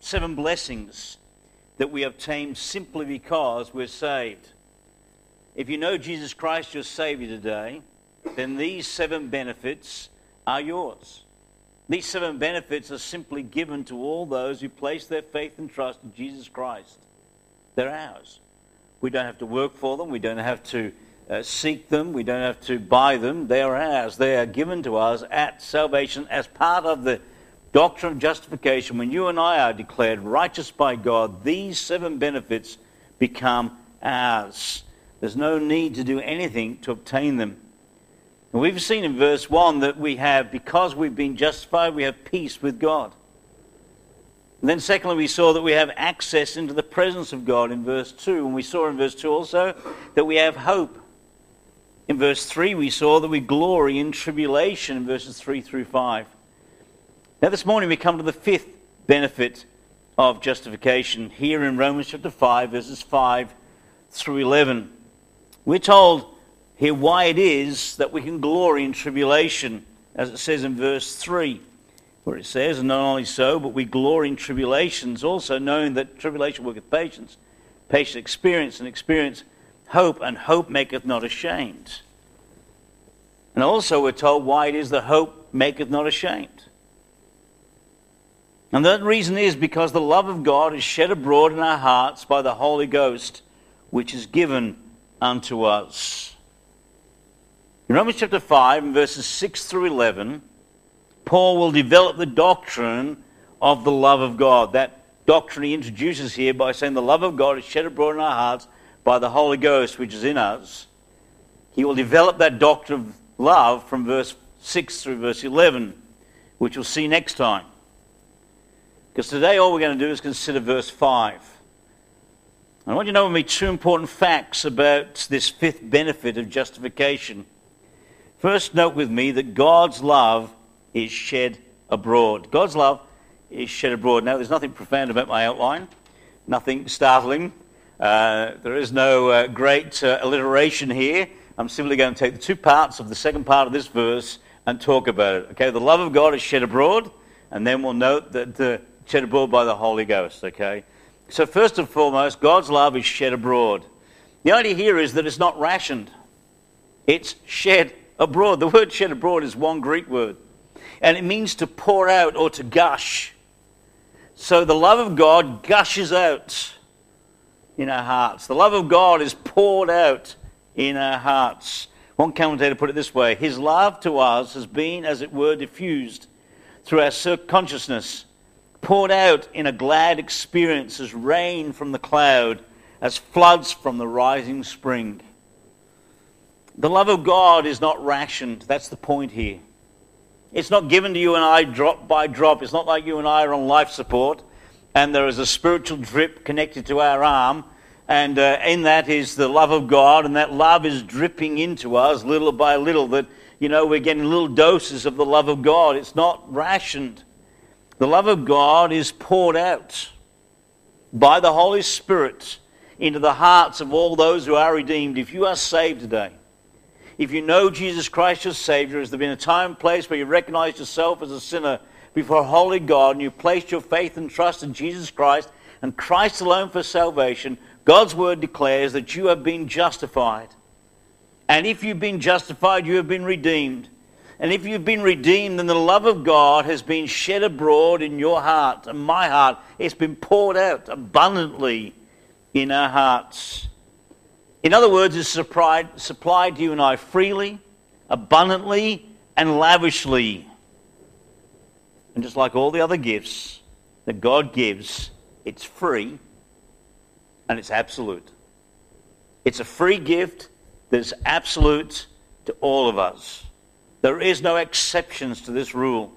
seven blessings that we obtain simply because we're saved. If you know Jesus Christ, your Savior today, then these seven benefits are yours. These seven benefits are simply given to all those who place their faith and trust in Jesus Christ. They're ours. We don't have to work for them. We don't have to uh, seek them. We don't have to buy them. They are ours. They are given to us at salvation as part of the doctrine of justification. When you and I are declared righteous by God, these seven benefits become ours. There's no need to do anything to obtain them. And we've seen in verse 1 that we have, because we've been justified, we have peace with God. And then, secondly, we saw that we have access into the presence of God in verse 2. And we saw in verse 2 also that we have hope. In verse 3, we saw that we glory in tribulation in verses 3 through 5. Now, this morning we come to the fifth benefit of justification here in Romans chapter 5, verses 5 through 11. We're told here why it is that we can glory in tribulation, as it says in verse 3, where it says, And not only so, but we glory in tribulations, also knowing that tribulation worketh patience, patience experience, and experience hope, and hope maketh not ashamed. And also we're told why it is that hope maketh not ashamed. And that reason is because the love of God is shed abroad in our hearts by the Holy Ghost, which is given unto us. In Romans chapter 5, and verses 6 through 11, Paul will develop the doctrine of the love of God. That doctrine he introduces here by saying the love of God is shed abroad in our hearts by the Holy Ghost which is in us. He will develop that doctrine of love from verse 6 through verse 11, which we'll see next time. Because today all we're going to do is consider verse 5. I want you to know with me two important facts about this fifth benefit of justification. First, note with me that God's love is shed abroad. God's love is shed abroad. Now, there's nothing profound about my outline, nothing startling. Uh, there is no uh, great uh, alliteration here. I'm simply going to take the two parts of the second part of this verse and talk about it. Okay, the love of God is shed abroad, and then we'll note that shed abroad by the Holy Ghost. Okay, so first and foremost, God's love is shed abroad. The idea here is that it's not rationed; it's shed abroad. The word shed abroad is one Greek word, and it means to pour out or to gush. So the love of God gushes out in our hearts. The love of God is poured out in our hearts. One commentator put it this way His love to us has been, as it were, diffused through our consciousness, poured out in a glad experience as rain from the cloud, as floods from the rising spring. The love of God is not rationed. That's the point here. It's not given to you and I drop by drop. It's not like you and I are on life support and there is a spiritual drip connected to our arm. And uh, in that is the love of God, and that love is dripping into us little by little. That, you know, we're getting little doses of the love of God. It's not rationed. The love of God is poured out by the Holy Spirit into the hearts of all those who are redeemed. If you are saved today, if you know Jesus Christ your Savior, has there been a time and place where you recognize yourself as a sinner before a holy God and you placed your faith and trust in Jesus Christ and Christ alone for salvation, God's word declares that you have been justified. And if you've been justified, you have been redeemed. And if you've been redeemed, then the love of God has been shed abroad in your heart and my heart. It's been poured out abundantly in our hearts. In other words, it's supplied, supplied to you and I freely, abundantly, and lavishly. And just like all the other gifts that God gives, it's free and it's absolute. It's a free gift that's absolute to all of us. There is no exceptions to this rule.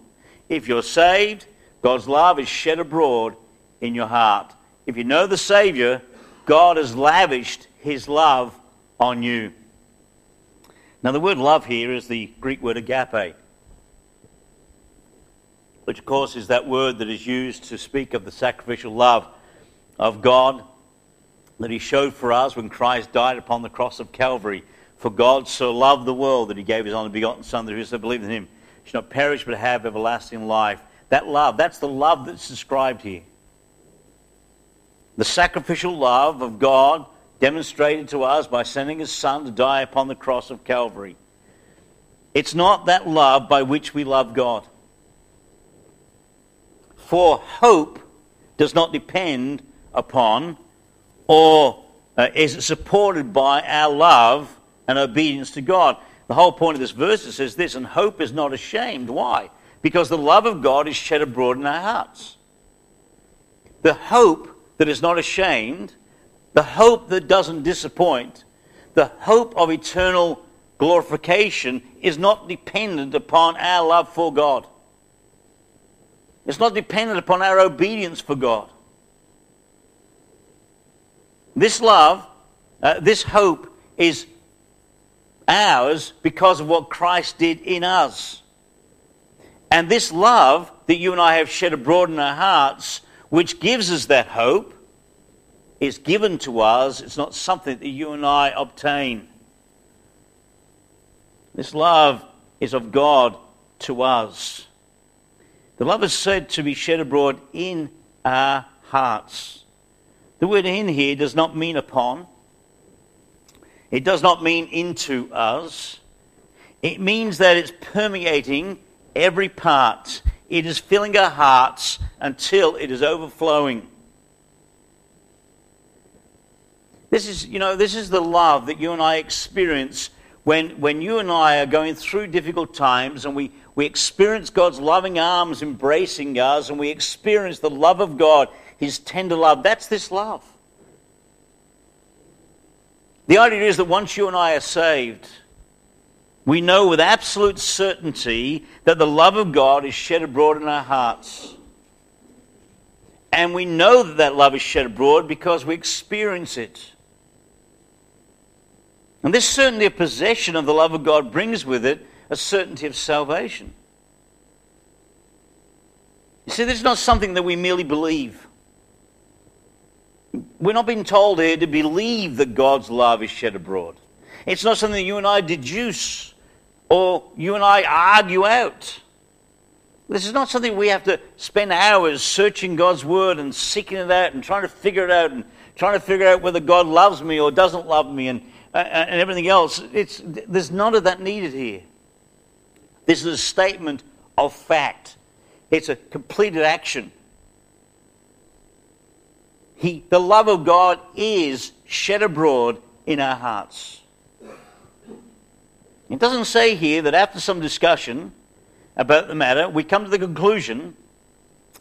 If you're saved, God's love is shed abroad in your heart. If you know the Savior, God has lavished his love on you. Now, the word love here is the Greek word agape, which, of course, is that word that is used to speak of the sacrificial love of God that he showed for us when Christ died upon the cross of Calvary. For God so loved the world that he gave his only begotten Son, that whosoever believes in him should not perish but have everlasting life. That love, that's the love that's described here. the sacrificial love of God demonstrated to us by sending his Son to die upon the cross of Calvary. It's not that love by which we love God. For hope does not depend upon or uh, is supported by our love and obedience to God. The whole point of this verse says this, and hope is not ashamed. Why? Because the love of God is shed abroad in our hearts. The hope that is not ashamed, the hope that doesn't disappoint, the hope of eternal glorification is not dependent upon our love for God. It's not dependent upon our obedience for God. This love, uh, this hope is ours because of what Christ did in us. And this love that you and I have shed abroad in our hearts, which gives us that hope, is given to us. It's not something that you and I obtain. This love is of God to us. The love is said to be shed abroad in our hearts. The word in here does not mean upon, it does not mean into us. It means that it's permeating every part. It is filling our hearts until it is overflowing. This is, you know, this is the love that you and I experience when, when you and I are going through difficult times and we, we experience God's loving arms embracing us and we experience the love of God, His tender love. That's this love. The idea is that once you and I are saved, we know with absolute certainty that the love of God is shed abroad in our hearts. And we know that that love is shed abroad because we experience it. And this certainty of possession of the love of God brings with it a certainty of salvation. You see, this is not something that we merely believe. We're not being told here to believe that God's love is shed abroad. It's not something you and I deduce or you and I argue out. This is not something we have to spend hours searching God's word and seeking it out and trying to figure it out and trying to figure out whether God loves me or doesn't love me and uh, uh, and everything else. It's, there's none of that needed here. This is a statement of fact. It's a completed action. He, the love of God is shed abroad in our hearts. It doesn't say here that after some discussion about the matter, we come to the conclusion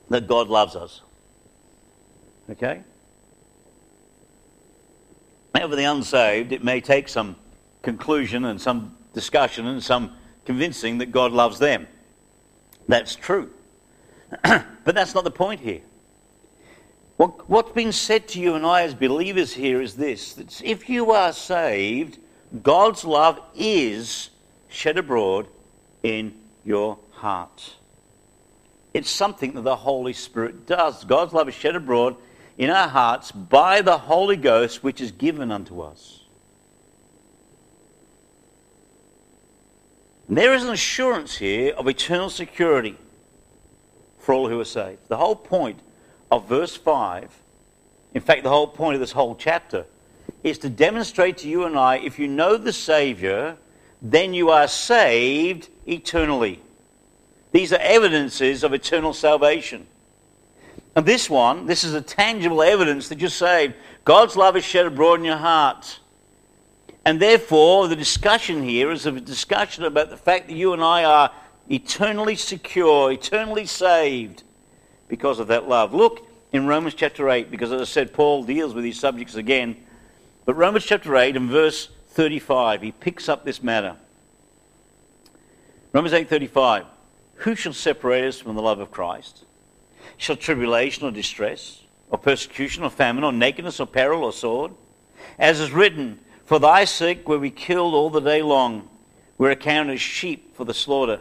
that God loves us. Okay? for the unsaved, it may take some conclusion and some discussion and some convincing that God loves them. That's true. but that's not the point here. What, what's been said to you and I as believers here is this that if you are saved, God's love is shed abroad in your heart. It's something that the Holy Spirit does. God's love is shed abroad in our hearts by the Holy Ghost which is given unto us. And there is an assurance here of eternal security for all who are saved. The whole point of verse 5, in fact, the whole point of this whole chapter, is to demonstrate to you and I if you know the Savior, then you are saved eternally. These are evidences of eternal salvation. And this one, this is a tangible evidence that you're saved. God's love is shed abroad in your heart. And therefore, the discussion here is a discussion about the fact that you and I are eternally secure, eternally saved because of that love. Look in Romans chapter 8, because as I said, Paul deals with these subjects again. But Romans chapter 8 and verse 35, he picks up this matter. Romans 8:35 Who shall separate us from the love of Christ? shall tribulation or distress, or persecution, or famine, or nakedness, or peril, or sword? As is written, For thy sake were we killed all the day long, we're accounted as sheep for the slaughter.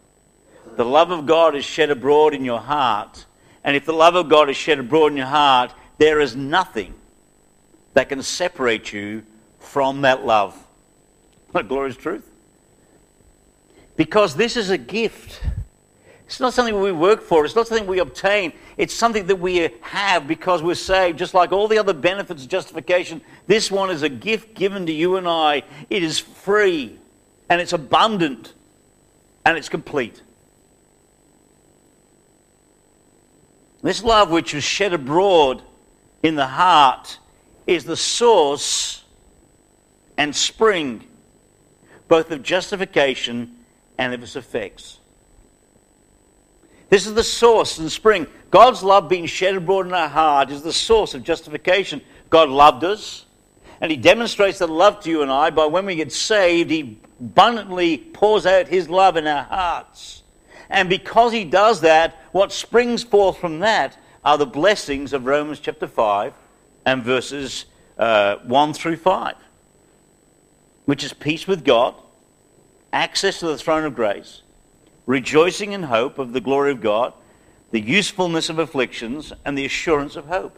the love of God is shed abroad in your heart. And if the love of God is shed abroad in your heart, there is nothing that can separate you from that love. What glorious truth. Because this is a gift. It's not something we work for. It's not something we obtain. It's something that we have because we're saved. Just like all the other benefits of justification, this one is a gift given to you and I. It is free and it's abundant and it's complete. This love which was shed abroad in the heart is the source and spring both of justification and of its effects. This is the source and spring. God's love being shed abroad in our heart is the source of justification. God loved us, and He demonstrates that love to you and I by when we get saved, He abundantly pours out His love in our hearts. And because He does that, what springs forth from that are the blessings of Romans chapter 5 and verses uh, 1 through 5, which is peace with God, access to the throne of grace rejoicing in hope of the glory of God, the usefulness of afflictions, and the assurance of hope.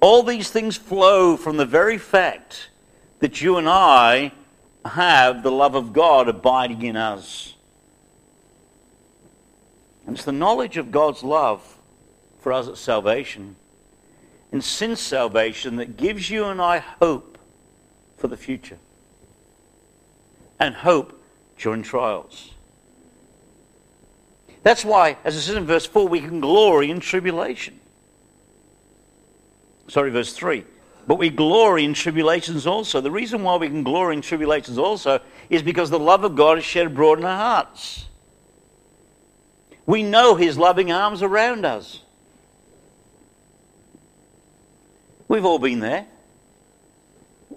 All these things flow from the very fact that you and I have the love of God abiding in us. And it's the knowledge of God's love for us at salvation and since salvation that gives you and I hope for the future. And hope during trials. That's why, as it says in verse 4, we can glory in tribulation. Sorry, verse 3. But we glory in tribulations also. The reason why we can glory in tribulations also is because the love of God is shed abroad in our hearts. We know His loving arms around us. We've all been there.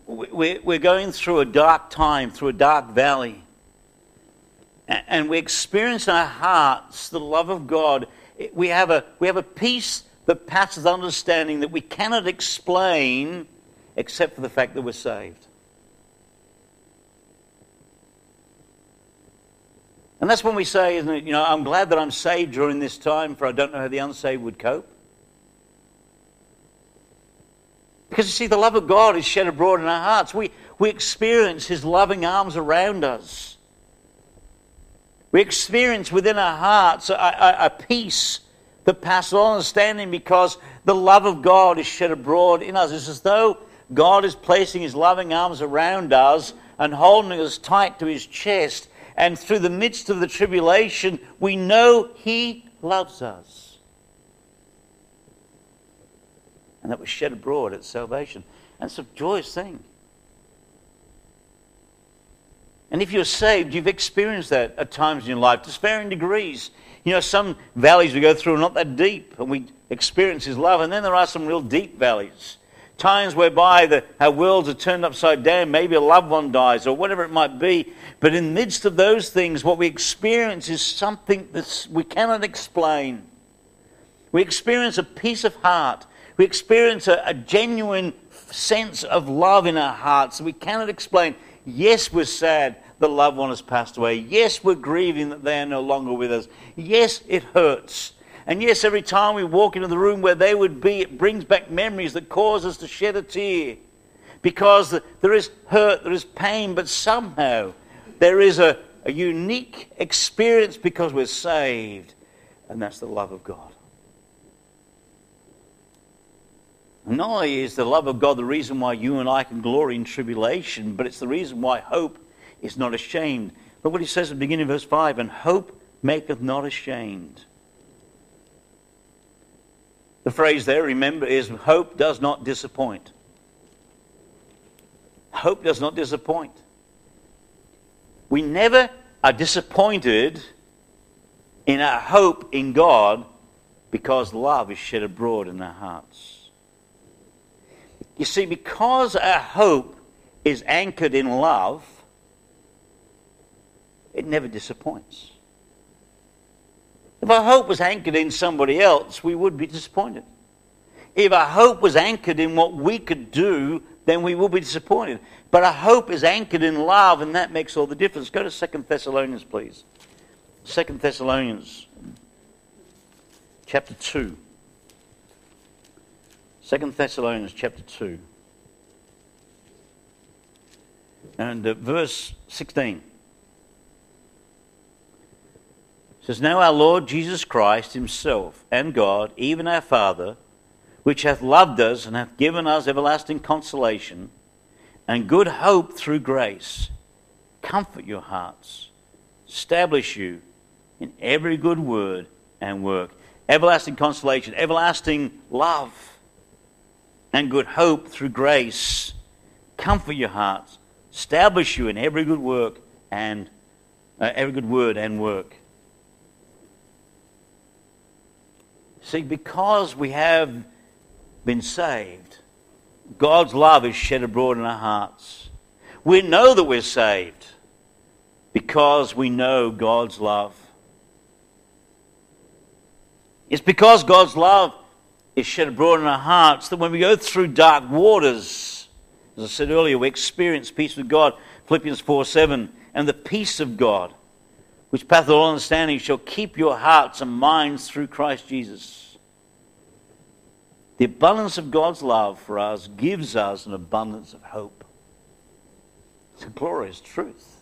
We're going through a dark time, through a dark valley and we experience in our hearts the love of God, we have a, we have a peace that passes understanding that we cannot explain except for the fact that we're saved. And that's when we say, isn't it, you know, I'm glad that I'm saved during this time, for I don't know how the unsaved would cope. Because you see, the love of God is shed abroad in our hearts. We, we experience His loving arms around us. We experience within our hearts a, a, a peace that passes all understanding because the love of God is shed abroad in us. It's as though God is placing his loving arms around us and holding us tight to his chest. And through the midst of the tribulation, we know he loves us. And that was shed abroad at salvation. And it's a joyous thing. And if you're saved, you've experienced that at times in your life to varying degrees. You know, some valleys we go through are not that deep, and we experience His love. And then there are some real deep valleys. Times whereby the, our worlds are turned upside down, maybe a loved one dies, or whatever it might be. But in the midst of those things, what we experience is something that we cannot explain. We experience a peace of heart. We experience a, a genuine sense of love in our hearts we cannot explain. Yes, we're sad the loved one has passed away. Yes, we're grieving that they are no longer with us. Yes, it hurts. And yes, every time we walk into the room where they would be, it brings back memories that cause us to shed a tear. Because there is hurt, there is pain, but somehow there is a, a unique experience because we're saved. And that's the love of God. And Not only is the love of God the reason why you and I can glory in tribulation, but it's the reason why hope is not ashamed. Look what he says at the beginning of verse 5 and hope maketh not ashamed. The phrase there, remember, is hope does not disappoint. Hope does not disappoint. We never are disappointed in our hope in God because love is shed abroad in our hearts. You see, because our hope is anchored in love, it never disappoints. If our hope was anchored in somebody else, we would be disappointed. If our hope was anchored in what we could do, then we will be disappointed. But our hope is anchored in love, and that makes all the difference. Go to Second Thessalonians, please. Second Thessalonians, chapter 2. Second Thessalonians, chapter 2. And uh, verse 16. Says, Now our Lord Jesus Christ himself and God, even our Father, which hath loved us and hath given us everlasting consolation and good hope through grace, comfort your hearts, establish you in every good word and work. Everlasting consolation, everlasting love, and good hope through grace, comfort your hearts, establish you in every good work and uh, every good word and work. See, because we have been saved, God's love is shed abroad in our hearts. We know that we're saved because we know God's love. It's because God's love is shed abroad in our hearts that when we go through dark waters, as I said earlier, we experience peace with God. Philippians 4 7. And the peace of God which passeth all understanding, shall keep your hearts and minds through Christ Jesus. The abundance of God's love for us gives us an abundance of hope. It's a glorious truth.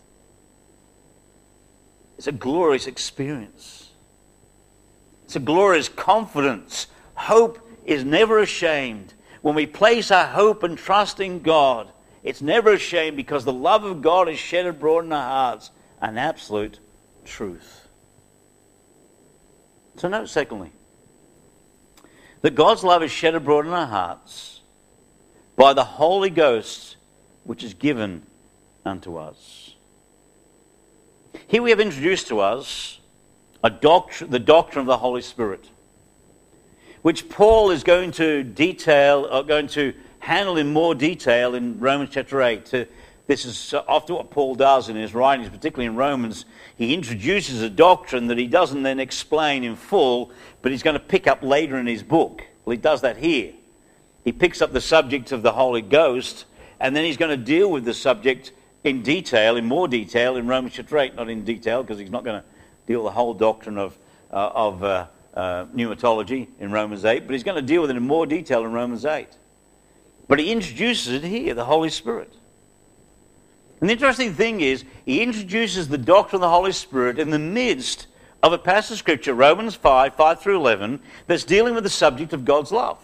It's a glorious experience. It's a glorious confidence. Hope is never ashamed. When we place our hope and trust in God, it's never ashamed because the love of God is shed abroad in our hearts, an absolute truth. So, note, secondly, that God's love is shed abroad in our hearts by the Holy Ghost which is given unto us. Here we have introduced to us a doctrine, the doctrine of the Holy Spirit, which Paul is going to detail, or uh, going to handle in more detail in Romans chapter 8. To this is often what Paul does in his writings, particularly in Romans. He introduces a doctrine that he doesn't then explain in full, but he's going to pick up later in his book. Well, he does that here. He picks up the subject of the Holy Ghost, and then he's going to deal with the subject in detail, in more detail, in Romans chapter 8. Not in detail, because he's not going to deal with the whole doctrine of, uh, of uh, uh, pneumatology in Romans 8, but he's going to deal with it in more detail in Romans 8. But he introduces it here, the Holy Spirit. And the interesting thing is, he introduces the doctrine of the Holy Spirit in the midst of a passage of Scripture, Romans 5, 5 through 11, that's dealing with the subject of God's love.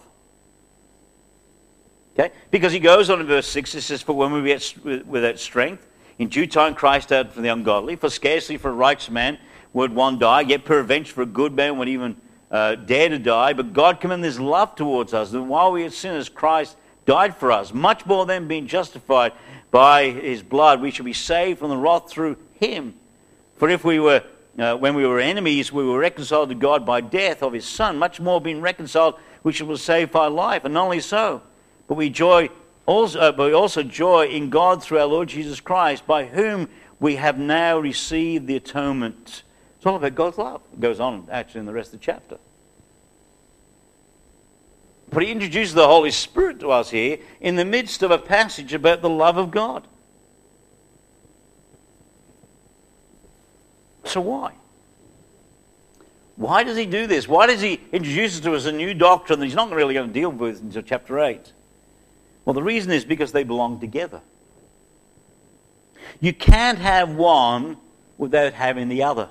Okay? Because he goes on in verse 6, it says, For when we get without strength, in due time Christ died for the ungodly, for scarcely for a righteous man would one die, yet peradventure for a good man would even uh, dare to die. But God commended his love towards us, that while we were sinners, Christ died for us. Much more than being justified by his blood, we shall be saved from the wrath through him. For if we were, uh, when we were enemies, we were reconciled to God by death of his Son, much more being reconciled, we shall be saved by life. And not only so, but we joy also, uh, but we also joy in God through our Lord Jesus Christ, by whom we have now received the atonement. It's all about God's love. It goes on actually in the rest of the chapter. But he introduces the Holy Spirit to us here in the midst of a passage about the love of God. So why? Why does he do this? Why does he introduce to us a new doctrine that he's not really going to deal with until chapter 8? Well, the reason is because they belong together. You can't have one without having the other.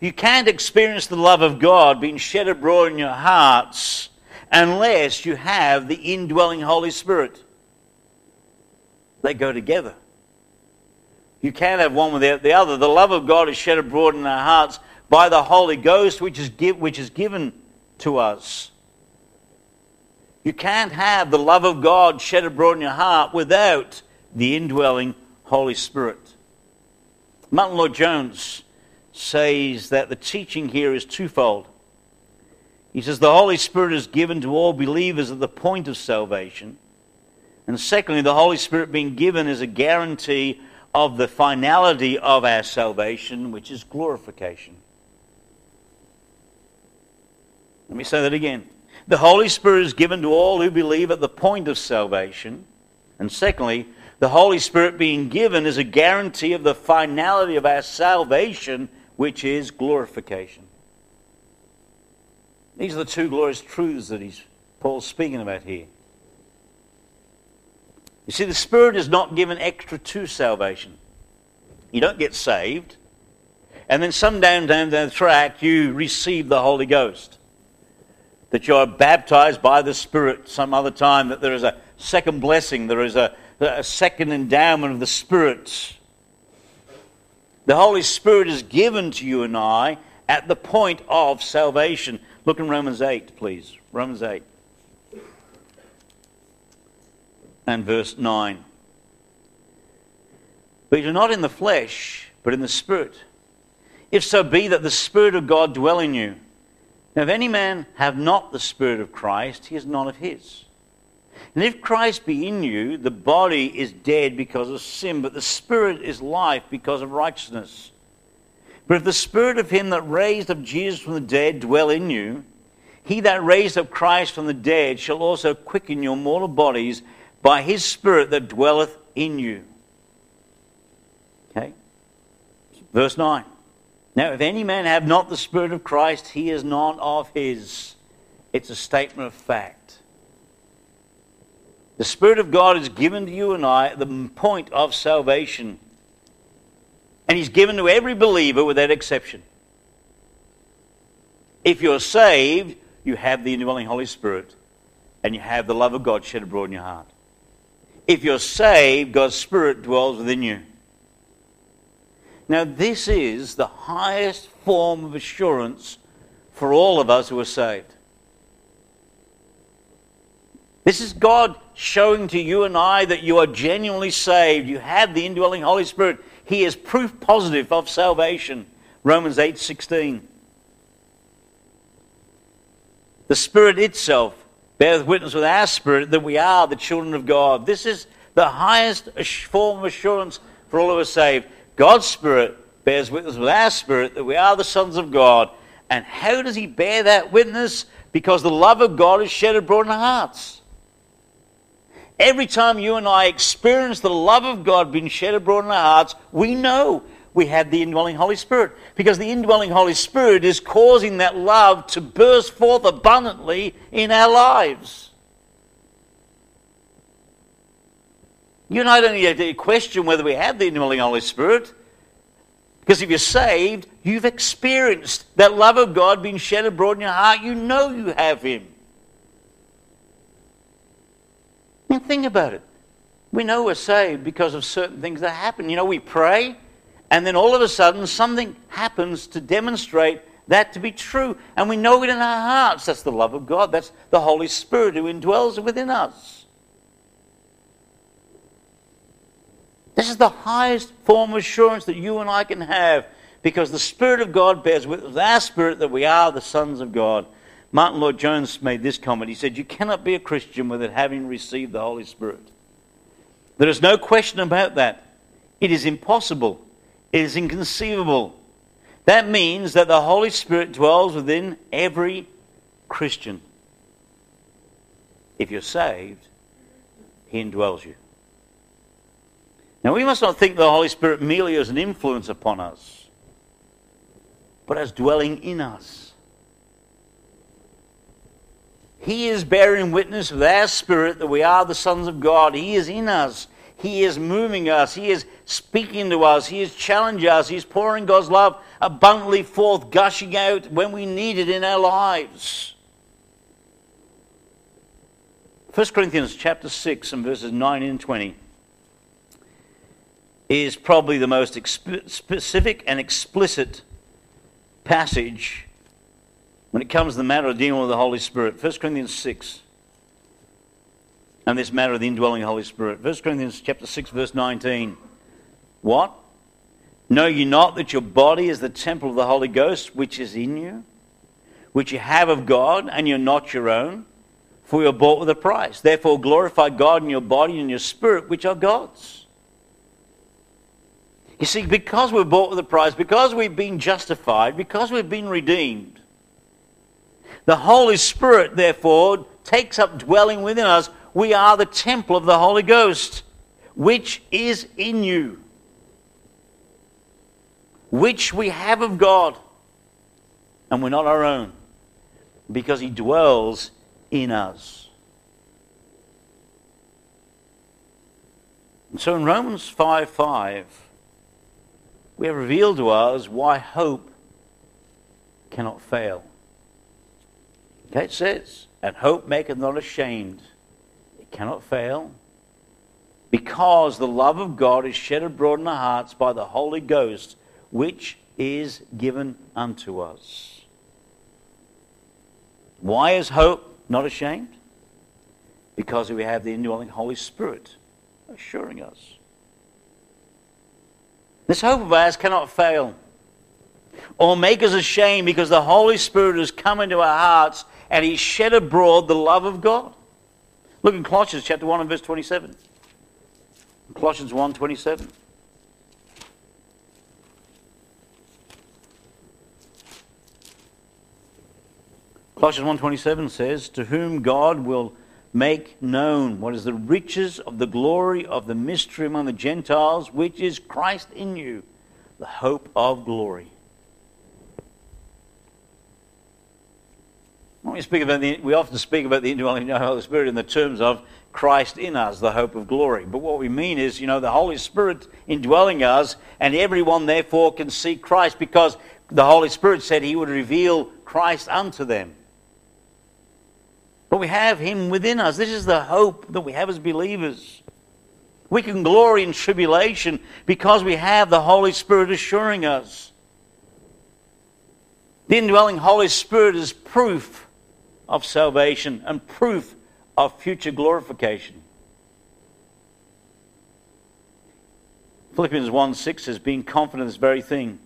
You can't experience the love of God being shed abroad in your hearts unless you have the indwelling Holy Spirit. They go together. You can't have one without the other. The love of God is shed abroad in our hearts by the Holy Ghost, which is, give, which is given to us. You can't have the love of God shed abroad in your heart without the indwelling Holy Spirit. Martyn Lloyd-Jones says that the teaching here is twofold. He says the Holy Spirit is given to all believers at the point of salvation. And secondly, the Holy Spirit being given is a guarantee of the finality of our salvation, which is glorification. Let me say that again. the Holy Spirit is given to all who believe at the point of salvation. And secondly, the Holy Spirit being given is a guarantee of the finality of our salvation, which is glorification. These are the two glorious truths that he's, Paul's speaking about here. You see, the Spirit is not given extra to salvation. You don't get saved, and then some down, down, down the track, you receive the Holy Ghost. That you are baptized by the Spirit some other time, that there is a second blessing, there is a, a second endowment of the Spirit. The Holy Spirit is given to you and I at the point of salvation. Look in Romans 8, please. Romans 8 and verse 9. But you're not in the flesh, but in the Spirit. If so be that the Spirit of God dwell in you. Now, if any man have not the Spirit of Christ, he is none of his. And if Christ be in you, the body is dead because of sin, but the Spirit is life because of righteousness. But if the Spirit of him that raised up Jesus from the dead dwell in you, he that raised up Christ from the dead shall also quicken your mortal bodies by his Spirit that dwelleth in you. Okay? Verse 9. Now, if any man have not the Spirit of Christ, he is not of his. It's a statement of fact. The Spirit of God is given to you and I the point of salvation. And He's given to every believer without exception. If you're saved, you have the indwelling Holy Spirit and you have the love of God shed abroad in your heart. If you're saved, God's Spirit dwells within you. Now, this is the highest form of assurance for all of us who are saved. This is God showing to you and I that you are genuinely saved. You have the indwelling Holy Spirit. He is proof positive of salvation. Romans 8:16. The Spirit itself bears witness with our spirit that we are the children of God. This is the highest form of assurance for all of us saved. God's Spirit bears witness with our spirit that we are the sons of God. And how does He bear that witness? Because the love of God is shed abroad in our hearts. Every time you and I experience the love of God being shed abroad in our hearts, we know we have the indwelling Holy Spirit. Because the indwelling Holy Spirit is causing that love to burst forth abundantly in our lives. You and I don't need to question whether we have the indwelling Holy Spirit. Because if you're saved, you've experienced that love of God being shed abroad in your heart. You know you have Him. Now think about it. We know we're saved because of certain things that happen. You know, we pray and then all of a sudden, something happens to demonstrate that to be true. And we know it in our hearts. That's the love of God. That's the Holy Spirit who indwells within us. This is the highest form of assurance that you and I can have because the Spirit of God bears with our spirit that we are the sons of God. Martyn Lloyd-Jones made this comment. He said, You cannot be a Christian without having received the Holy Spirit. There is no question about that. It is impossible it is inconceivable. That means that the Holy Spirit dwells within every Christian. If you're saved, He indwells you. Now, we must not think the Holy Spirit merely as an influence upon us, but as dwelling in us. He is bearing witness with our spirit that we are the sons of God. He is in us. He is moving us. He is speaking to us. He is challenging us. He's pouring God's love abundantly forth, gushing out when we need it in our lives. 1 Corinthians chapter 6 and verses 19 and 20 is probably the most specific and explicit passage when it comes to the matter of dealing with the Holy Spirit. 1 Corinthians 6 and this matter of the indwelling Holy Spirit. 1 Corinthians chapter 6, verse 19. What? Know ye not that your body is the temple of the Holy Ghost which is in you, which you have of God, and you're not your own? For you're bought with a price. Therefore glorify God in your body and in your spirit, which are God's. You see, because we're bought with a price, because we've been justified, because we've been redeemed, The Holy Spirit, therefore, takes up dwelling within us. We are the temple of the Holy Ghost, which is in you, which we have of God, and we're not our own, because He dwells in us. And so in Romans 5 5, we have revealed to us why hope cannot fail. It says, and hope maketh not ashamed. It cannot fail. Because the love of God is shed abroad in our hearts by the Holy Ghost, which is given unto us. Why is hope not ashamed? Because we have the indwelling Holy Spirit assuring us. This hope of ours cannot fail or make us ashamed because the Holy Spirit has come into our hearts and He's shed abroad the love of God. Look in Colossians chapter 1 and verse 27. Colossians 1 27. Colossians 1.27 says, To whom God will make known what is the riches of the glory of the mystery among the Gentiles, which is Christ in you, the hope of glory. When we, speak about the, we often speak about the indwelling Holy Spirit in the terms of Christ in us, the hope of glory. But what we mean is, you know, the Holy Spirit indwelling us, and everyone therefore can see Christ because the Holy Spirit said he would reveal Christ unto them. But we have Him within us. This is the hope that we have as believers. We can glory in tribulation because we have the Holy Spirit assuring us. The indwelling Holy Spirit is proof of salvation and proof of future glorification. Philippians 1 6 says, Being confident of this very thing,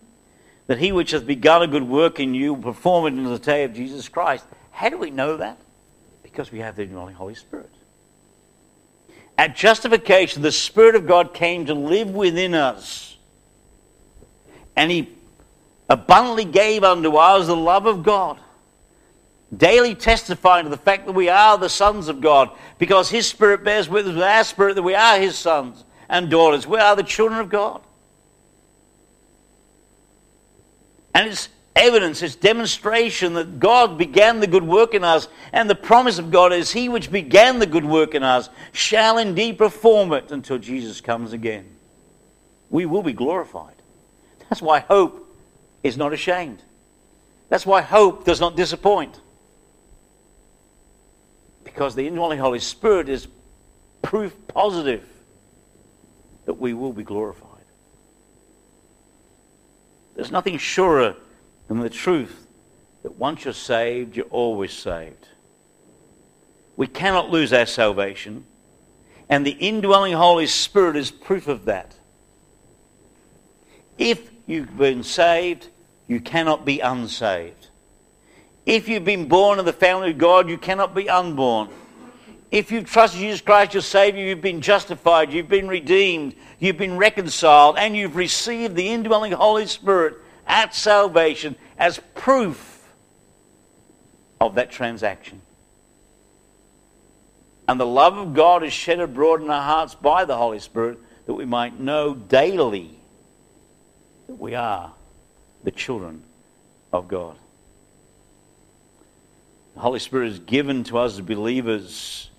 that he which hath begun a good work in you will perform it in the day of Jesus Christ. How do we know that? Because we have the indwelling Holy Spirit. At justification, the Spirit of God came to live within us. And He abundantly gave unto us the love of God. Daily testifying to the fact that we are the sons of God. Because His Spirit bears witness with our spirit that we are His sons and daughters. We are the children of God. And it's evidence, it's demonstration that God began the good work in us, and the promise of God is He which began the good work in us shall indeed perform it until Jesus comes again. We will be glorified. That's why hope is not ashamed. That's why hope does not disappoint. Because the indwelling Holy Spirit is proof positive that we will be glorified. There's nothing surer than the truth that once you're saved, you're always saved. We cannot lose our salvation, and the indwelling Holy Spirit is proof of that. If you've been saved, you cannot be unsaved. If you've been born in the family of God, you cannot be unborn. If you've trusted Jesus Christ, your Savior, you've been justified, you've been redeemed, you've been reconciled, and you've received the indwelling Holy Spirit at salvation as proof of that transaction. And the love of God is shed abroad in our hearts by the Holy Spirit that we might know daily that we are the children of God. The Holy Spirit is given to us as believers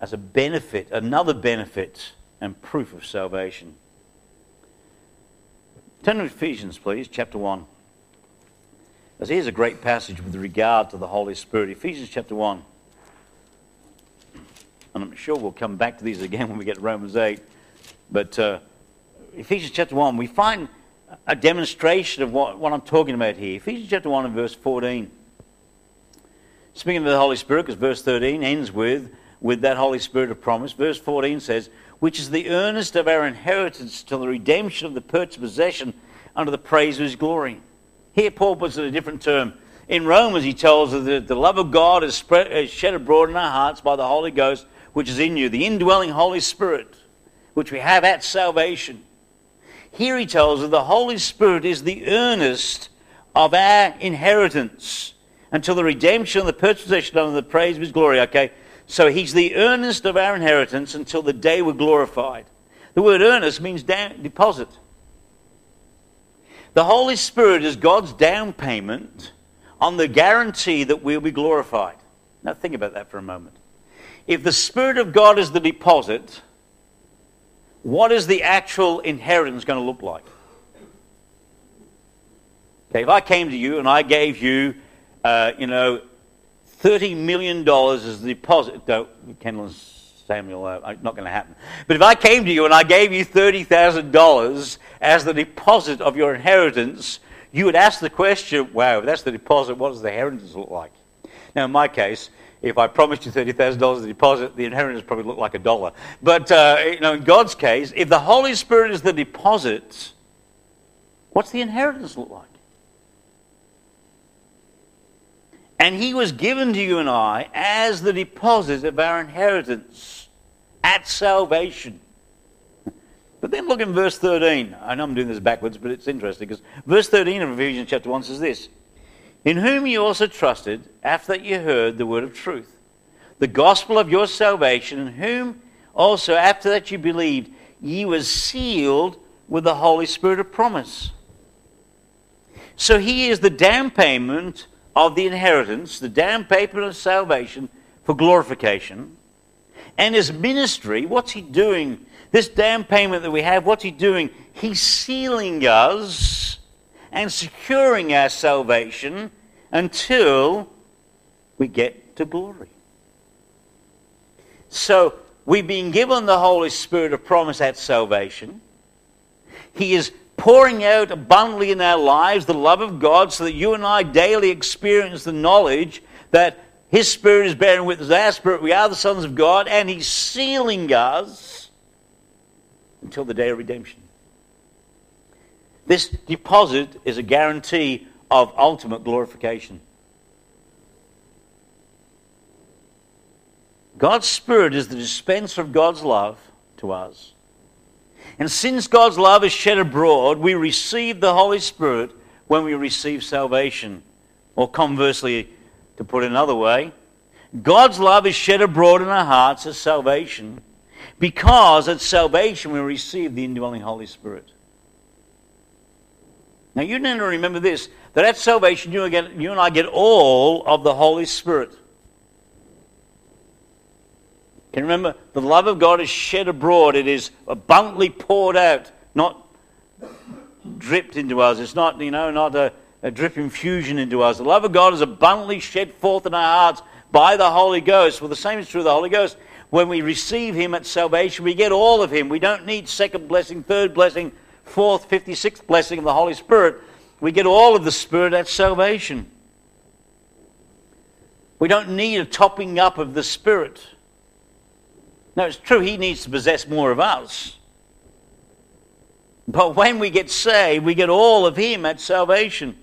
as a benefit, another benefit and proof of salvation. Turn to Ephesians, please, chapter 1. As here's a great passage with regard to the Holy Spirit. Ephesians chapter 1. And I'm sure we'll come back to these again when we get to Romans 8. But uh, Ephesians chapter 1, we find a demonstration of what, what I'm talking about here. Ephesians chapter 1 and verse 14. Speaking of the Holy Spirit, because verse 13 ends with, with that Holy Spirit of promise. Verse 14 says, which is the earnest of our inheritance till the redemption of the purchased possession under the praise of his glory. Here, Paul puts it a different term. In Romans, he tells us that the love of God is, spread, is shed abroad in our hearts by the Holy Ghost, which is in you, the indwelling Holy Spirit, which we have at salvation. Here, he tells us the Holy Spirit is the earnest of our inheritance until the redemption and the purchase of the praise of his glory. Okay, so he's the earnest of our inheritance until the day we're glorified. The word earnest means down, deposit. The Holy Spirit is God's down payment on the guarantee that we'll be glorified. Now think about that for a moment. If the Spirit of God is the deposit, what is the actual inheritance going to look like? Okay, if I came to you and I gave you, uh, you know, $30 million as the deposit, don't, Kendall and Samuel, uh, not going to happen. But if I came to you and I gave you $30,000 as the deposit of your inheritance, you would ask the question, wow, if that's the deposit, what does the inheritance look like? Now, in my case, if I promised you $30,000 as a deposit, the inheritance probably looked like a dollar. But, uh, you know, in God's case, if the Holy Spirit is the deposit, what's the inheritance look like? And he was given to you and I as the deposit of our inheritance at salvation. But then look in verse 13. I know I'm doing this backwards, but it's interesting because verse 13 of Ephesians chapter 1 says this In whom you also trusted after that you heard the word of truth, the gospel of your salvation, in whom also after that you believed, ye were sealed with the Holy Spirit of promise. So he is the down payment of the inheritance, the down payment of salvation for glorification. And his ministry, what's he doing? This down payment that we have, what's he doing? He's sealing us and securing our salvation until we get to glory. So we've been given the Holy Spirit of promise at salvation. He is pouring out abundantly in our lives the love of God so that you and I daily experience the knowledge that His Spirit is bearing witness our spirit. We are the sons of God, and He's sealing us until the day of redemption. This deposit is a guarantee of ultimate glorification. God's Spirit is the dispenser of God's love to us. And since God's love is shed abroad, we receive the Holy Spirit when we receive salvation. Or conversely, to put it another way, God's love is shed abroad in our hearts as salvation because at salvation we receive the indwelling Holy Spirit. Now you need to remember this that at salvation you, get, you and I get all of the Holy Spirit. Remember? The love of God is shed abroad. It is abundantly poured out, not dripped into us. It's not, you know, not a, a drip infusion into us. The love of God is abundantly shed forth in our hearts by the Holy Ghost. Well, the same is true of the Holy Ghost. When we receive Him at salvation, we get all of Him. We don't need second blessing, third blessing, fourth, fifty-sixth blessing of the Holy Spirit. We get all of the Spirit at salvation. We don't need a topping up of the Spirit. Now, it's true, he needs to possess more of us. But when we get saved, we get all of him at salvation.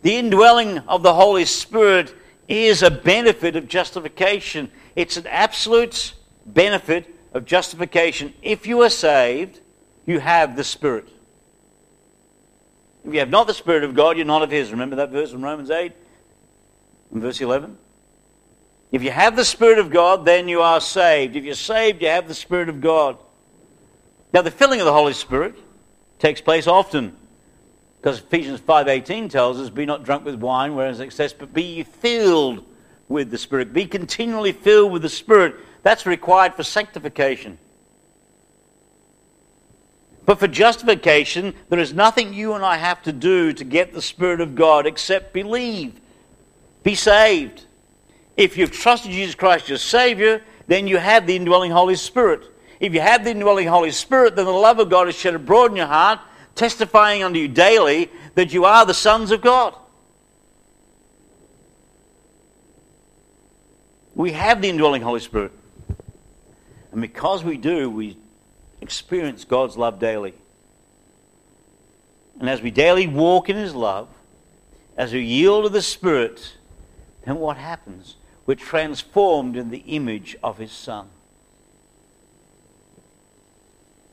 The indwelling of the Holy Spirit is a benefit of justification. It's an absolute benefit of justification. If you are saved, you have the Spirit. If you have not the Spirit of God, you're not of His. Remember that verse in Romans 8 and verse 11? If you have the Spirit of God, then you are saved. If you're saved, you have the Spirit of God. Now, the filling of the Holy Spirit takes place often. Because Ephesians 5.18 tells us, Be not drunk with wine, whereas excess, but be filled with the Spirit. Be continually filled with the Spirit. That's required for sanctification. But for justification, there is nothing you and I have to do to get the Spirit of God except believe. Be saved. If you've trusted Jesus Christ as Savior, then you have the indwelling Holy Spirit. If you have the indwelling Holy Spirit, then the love of God is shed abroad in your heart, testifying unto you daily that you are the sons of God. We have the indwelling Holy Spirit. And because we do, we experience God's love daily. And as we daily walk in His love, as we yield to the Spirit, then what happens? We're transformed in the image of his Son.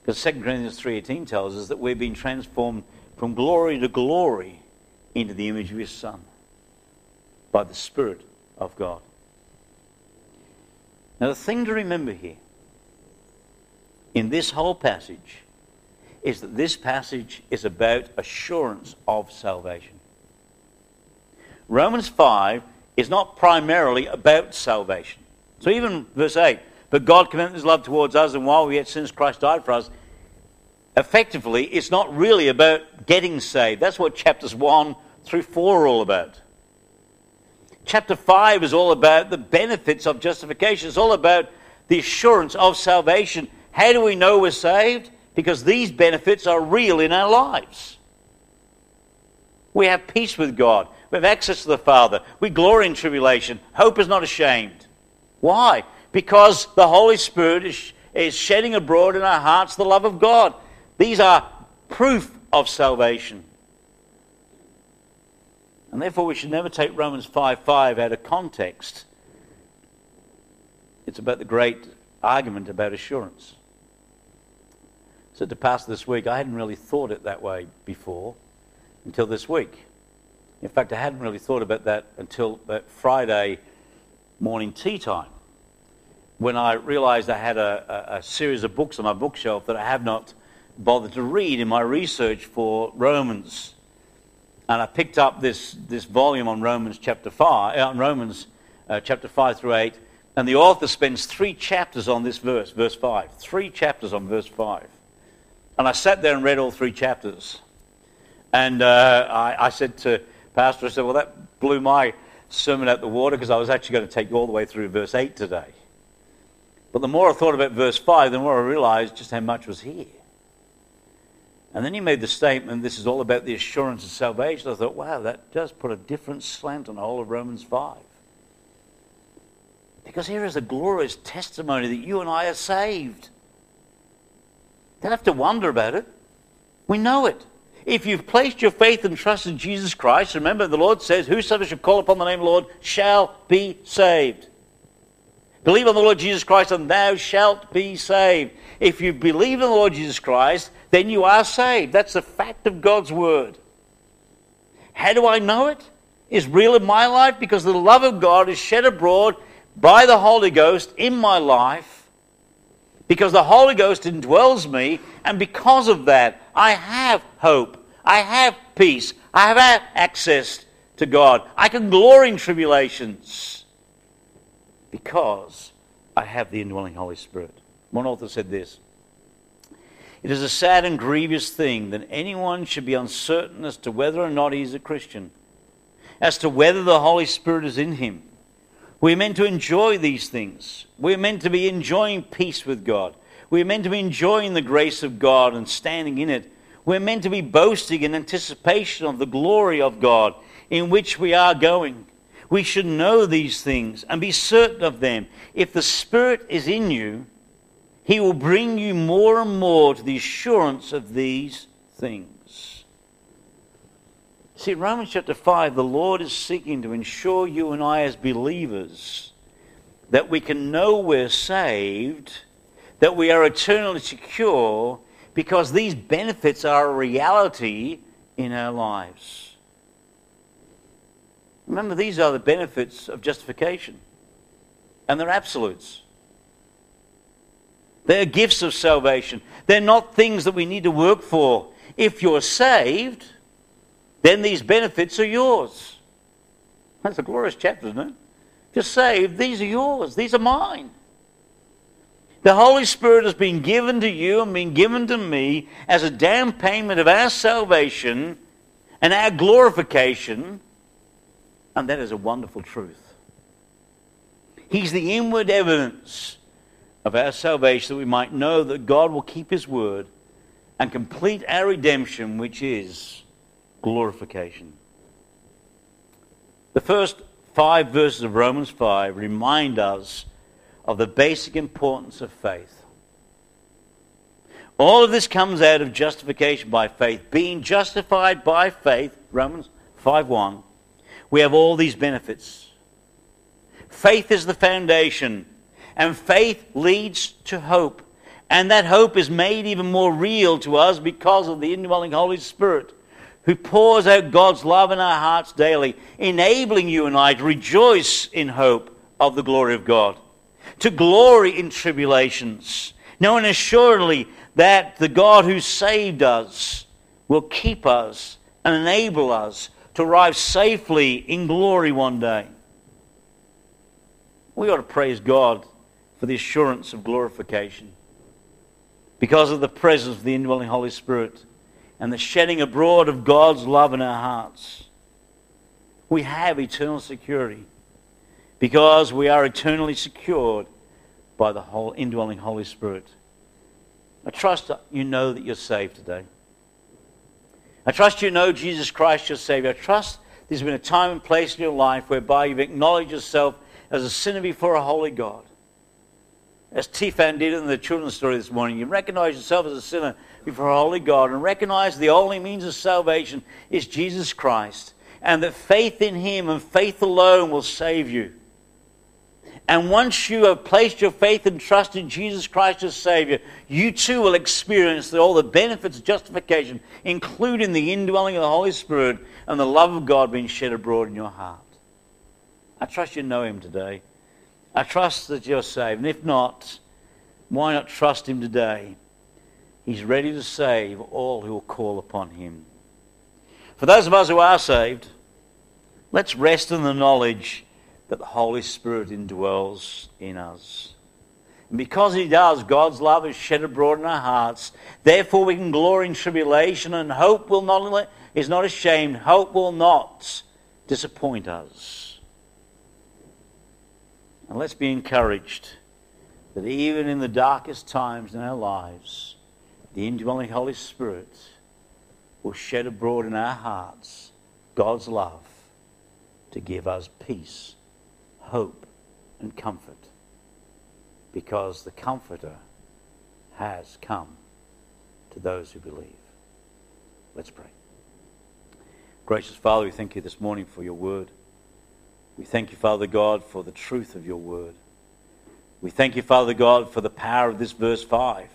Because 2 Corinthians 3.18 tells us that we've been transformed from glory to glory into the image of his Son. by the Spirit of God. Now, the thing to remember here in this whole passage is that this passage is about assurance of salvation. Romans 5 is not primarily about salvation. So even verse 8, but God commended his love towards us, and while we yet sinners, Christ died for us. Effectively, it's not really about getting saved. That's what chapters 1 through 4 are all about. Chapter 5 is all about the benefits of justification. It's all about the assurance of salvation. How do we know we're saved? Because these benefits are real in our lives. We have peace with God. We have access to the Father. We glory in tribulation. Hope is not ashamed. Why? Because the Holy Spirit is, is shedding abroad in our hearts the love of God. These are proof of salvation. And therefore, we should never take Romans 5 5 out of context. It's about the great argument about assurance. So, to pass this week, I hadn't really thought it that way before until this week. In fact, I hadn't really thought about that until that Friday morning tea time when I realized I had a, a, a, series of books on my bookshelf that I have not bothered to read in my research for Romans. And I picked up this, this volume on Romans chapter 5, uh, Romans uh, chapter 5 through 8, and the author spends three chapters on this verse, verse 5. Three chapters on verse 5. And I sat there and read all three chapters. And uh, I, I said to Pastor, I said, well, that blew my sermon out the water because I was actually going to take you all the way through verse 8 today. But the more I thought about verse 5, the more I realized just how much was here. And then he made the statement, this is all about the assurance of salvation. I thought, wow, that does put a different slant on the whole of Romans 5. Because here is a glorious testimony that you and I are saved. Don't have to wonder about it. We know it. If you've placed your faith and trust in Jesus Christ, remember the Lord says, Whosoever shall call upon the name of the Lord shall be saved. Believe on the Lord Jesus Christ and thou shalt be saved. If you believe in the Lord Jesus Christ, then you are saved. That's the fact of God's word. How do I know it? Is real in my life because the love of God is shed abroad by the Holy Ghost in my life. Because the Holy Ghost indwells me, and because of that, I have hope. I have peace. I have access to God. I can glory in tribulations because I have the indwelling Holy Spirit. One author said this It is a sad and grievous thing that anyone should be uncertain as to whether or not he is a Christian, as to whether the Holy Spirit is in him. We're meant to enjoy these things. We're meant to be enjoying peace with God. We're meant to be enjoying the grace of God and standing in it. We're meant to be boasting in anticipation of the glory of God in which we are going. We should know these things and be certain of them. If the Spirit is in you, He will bring you more and more to the assurance of these things. See, Romans chapter 5, the Lord is seeking to ensure you and I, as believers, that we can know we're saved, that we are eternally secure, because these benefits are a reality in our lives. Remember, these are the benefits of justification, and they're absolutes. They're gifts of salvation. They're not things that we need to work for. If you're saved, then these benefits are yours. That's a glorious chapter, isn't it? If you're saved, these are yours. These are mine. The Holy Spirit has been given to you and been given to me as a down payment of our salvation and our glorification and that is a wonderful truth. He's the inward evidence of our salvation that we might know that God will keep His word and complete our redemption, which is glorification. The first five verses of Romans 5 remind us of the basic importance of faith. All of this comes out of justification by faith. Being justified by faith, Romans 5 1, we have all these benefits. Faith is the foundation, and faith leads to hope. And that hope is made even more real to us because of the indwelling Holy Spirit, who pours out God's love in our hearts daily, enabling you and I to rejoice in hope of the glory of God, to glory in tribulations, knowing assuredly that the God who saved us will keep us and enable us to arrive safely in glory one day. We ought to praise God for the assurance of glorification because of the presence of the indwelling Holy Spirit and the shedding abroad of God's love in our hearts. We have eternal security because we are eternally secured by the whole indwelling Holy Spirit. I trust you know that you're saved today. I trust you know Jesus Christ your Savior. I trust there's been a time and place in your life whereby you've acknowledged yourself as a sinner before a holy God. As Tifan did in the children's story this morning, you recognize yourself as a sinner before a holy God and recognize the only means of salvation is Jesus Christ and that faith in Him and faith alone will save you. And once you have placed your faith and trust in Jesus Christ as Savior, you too will experience all the benefits of justification, including the indwelling of the Holy Spirit and the love of God being shed abroad in your heart. I trust you know Him today. I trust that you're saved. And if not, why not trust Him today? He's ready to save all who will call upon Him. For those of us who are saved, let's rest in the knowledge that the Holy Spirit indwells in us. And because He does, God's love is shed abroad in our hearts. Therefore, we can glory in tribulation, and hope will not, is not ashamed. Hope will not disappoint us. And let's be encouraged that even in the darkest times in our lives, the indwelling Holy Spirit will shed abroad in our hearts God's love to give us peace hope and comfort because the Comforter has come to those who believe. Let's pray. Gracious Father, we thank you this morning for your word. We thank you, Father God, for the truth of your word. We thank you, Father God, for the power of this verse 5.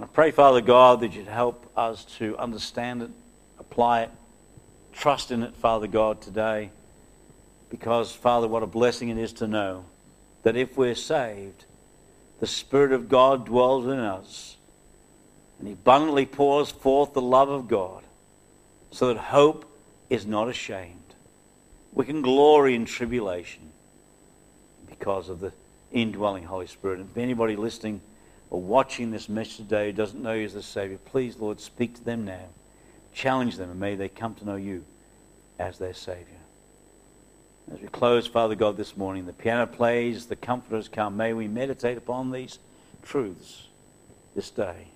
I pray, Father God, that you'd help us to understand it, apply it, trust in it, Father God, today. Because, Father, what a blessing it is to know that if we're saved, the Spirit of God dwells in us. And He abundantly pours forth the love of God so that hope is not ashamed. We can glory in tribulation because of the indwelling Holy Spirit. And if anybody listening or watching this message today who doesn't know you as the Savior, please, Lord, speak to them now. Challenge them, and may they come to know you as their Savior. As we close, Father God, this morning, the piano plays, the comforters come. May we meditate upon these truths this day.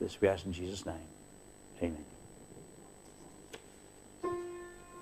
This we ask in Jesus' name. Amen.